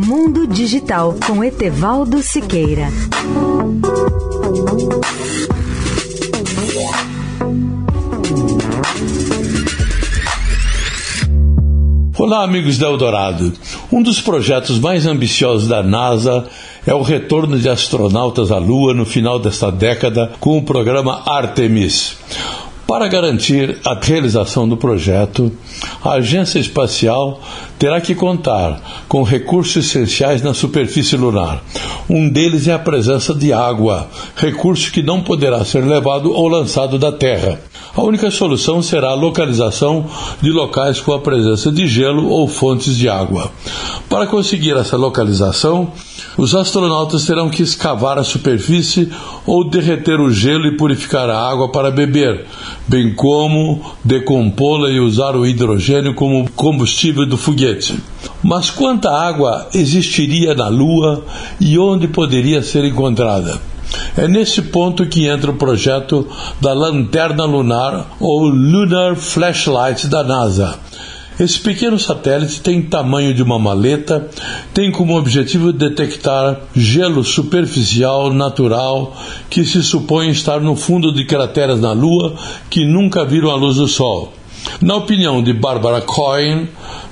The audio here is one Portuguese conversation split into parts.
Mundo Digital com Etevaldo Siqueira. Olá, amigos da Eldorado. Um dos projetos mais ambiciosos da NASA é o retorno de astronautas à Lua no final desta década com o programa Artemis. Para garantir a realização do projeto, a agência espacial terá que contar com recursos essenciais na superfície lunar. Um deles é a presença de água, recurso que não poderá ser levado ou lançado da Terra. A única solução será a localização de locais com a presença de gelo ou fontes de água. Para conseguir essa localização, os astronautas terão que escavar a superfície ou derreter o gelo e purificar a água para beber, bem como decompô-la e usar o hidrogênio como combustível do foguete. Mas quanta água existiria na Lua e onde poderia ser encontrada? É nesse ponto que entra o projeto da Lanterna Lunar ou Lunar Flashlight da NASA esse pequeno satélite tem tamanho de uma maleta, tem como objetivo detectar gelo superficial natural que se supõe estar no fundo de crateras na Lua que nunca viram a luz do Sol. Na opinião de Barbara Coyne,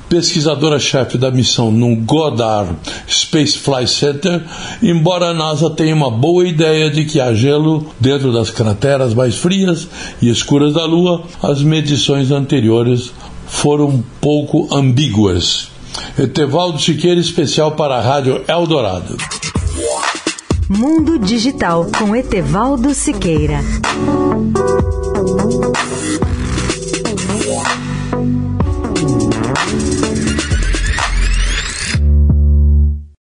pesquisadora-chefe da missão no Goddard Space Flight Center, embora a NASA tenha uma boa ideia de que há gelo dentro das crateras mais frias e escuras da Lua, as medições anteriores foram pouco ambíguas. Etevaldo Siqueira, especial para a Rádio Eldorado. Mundo Digital com Etevaldo Siqueira.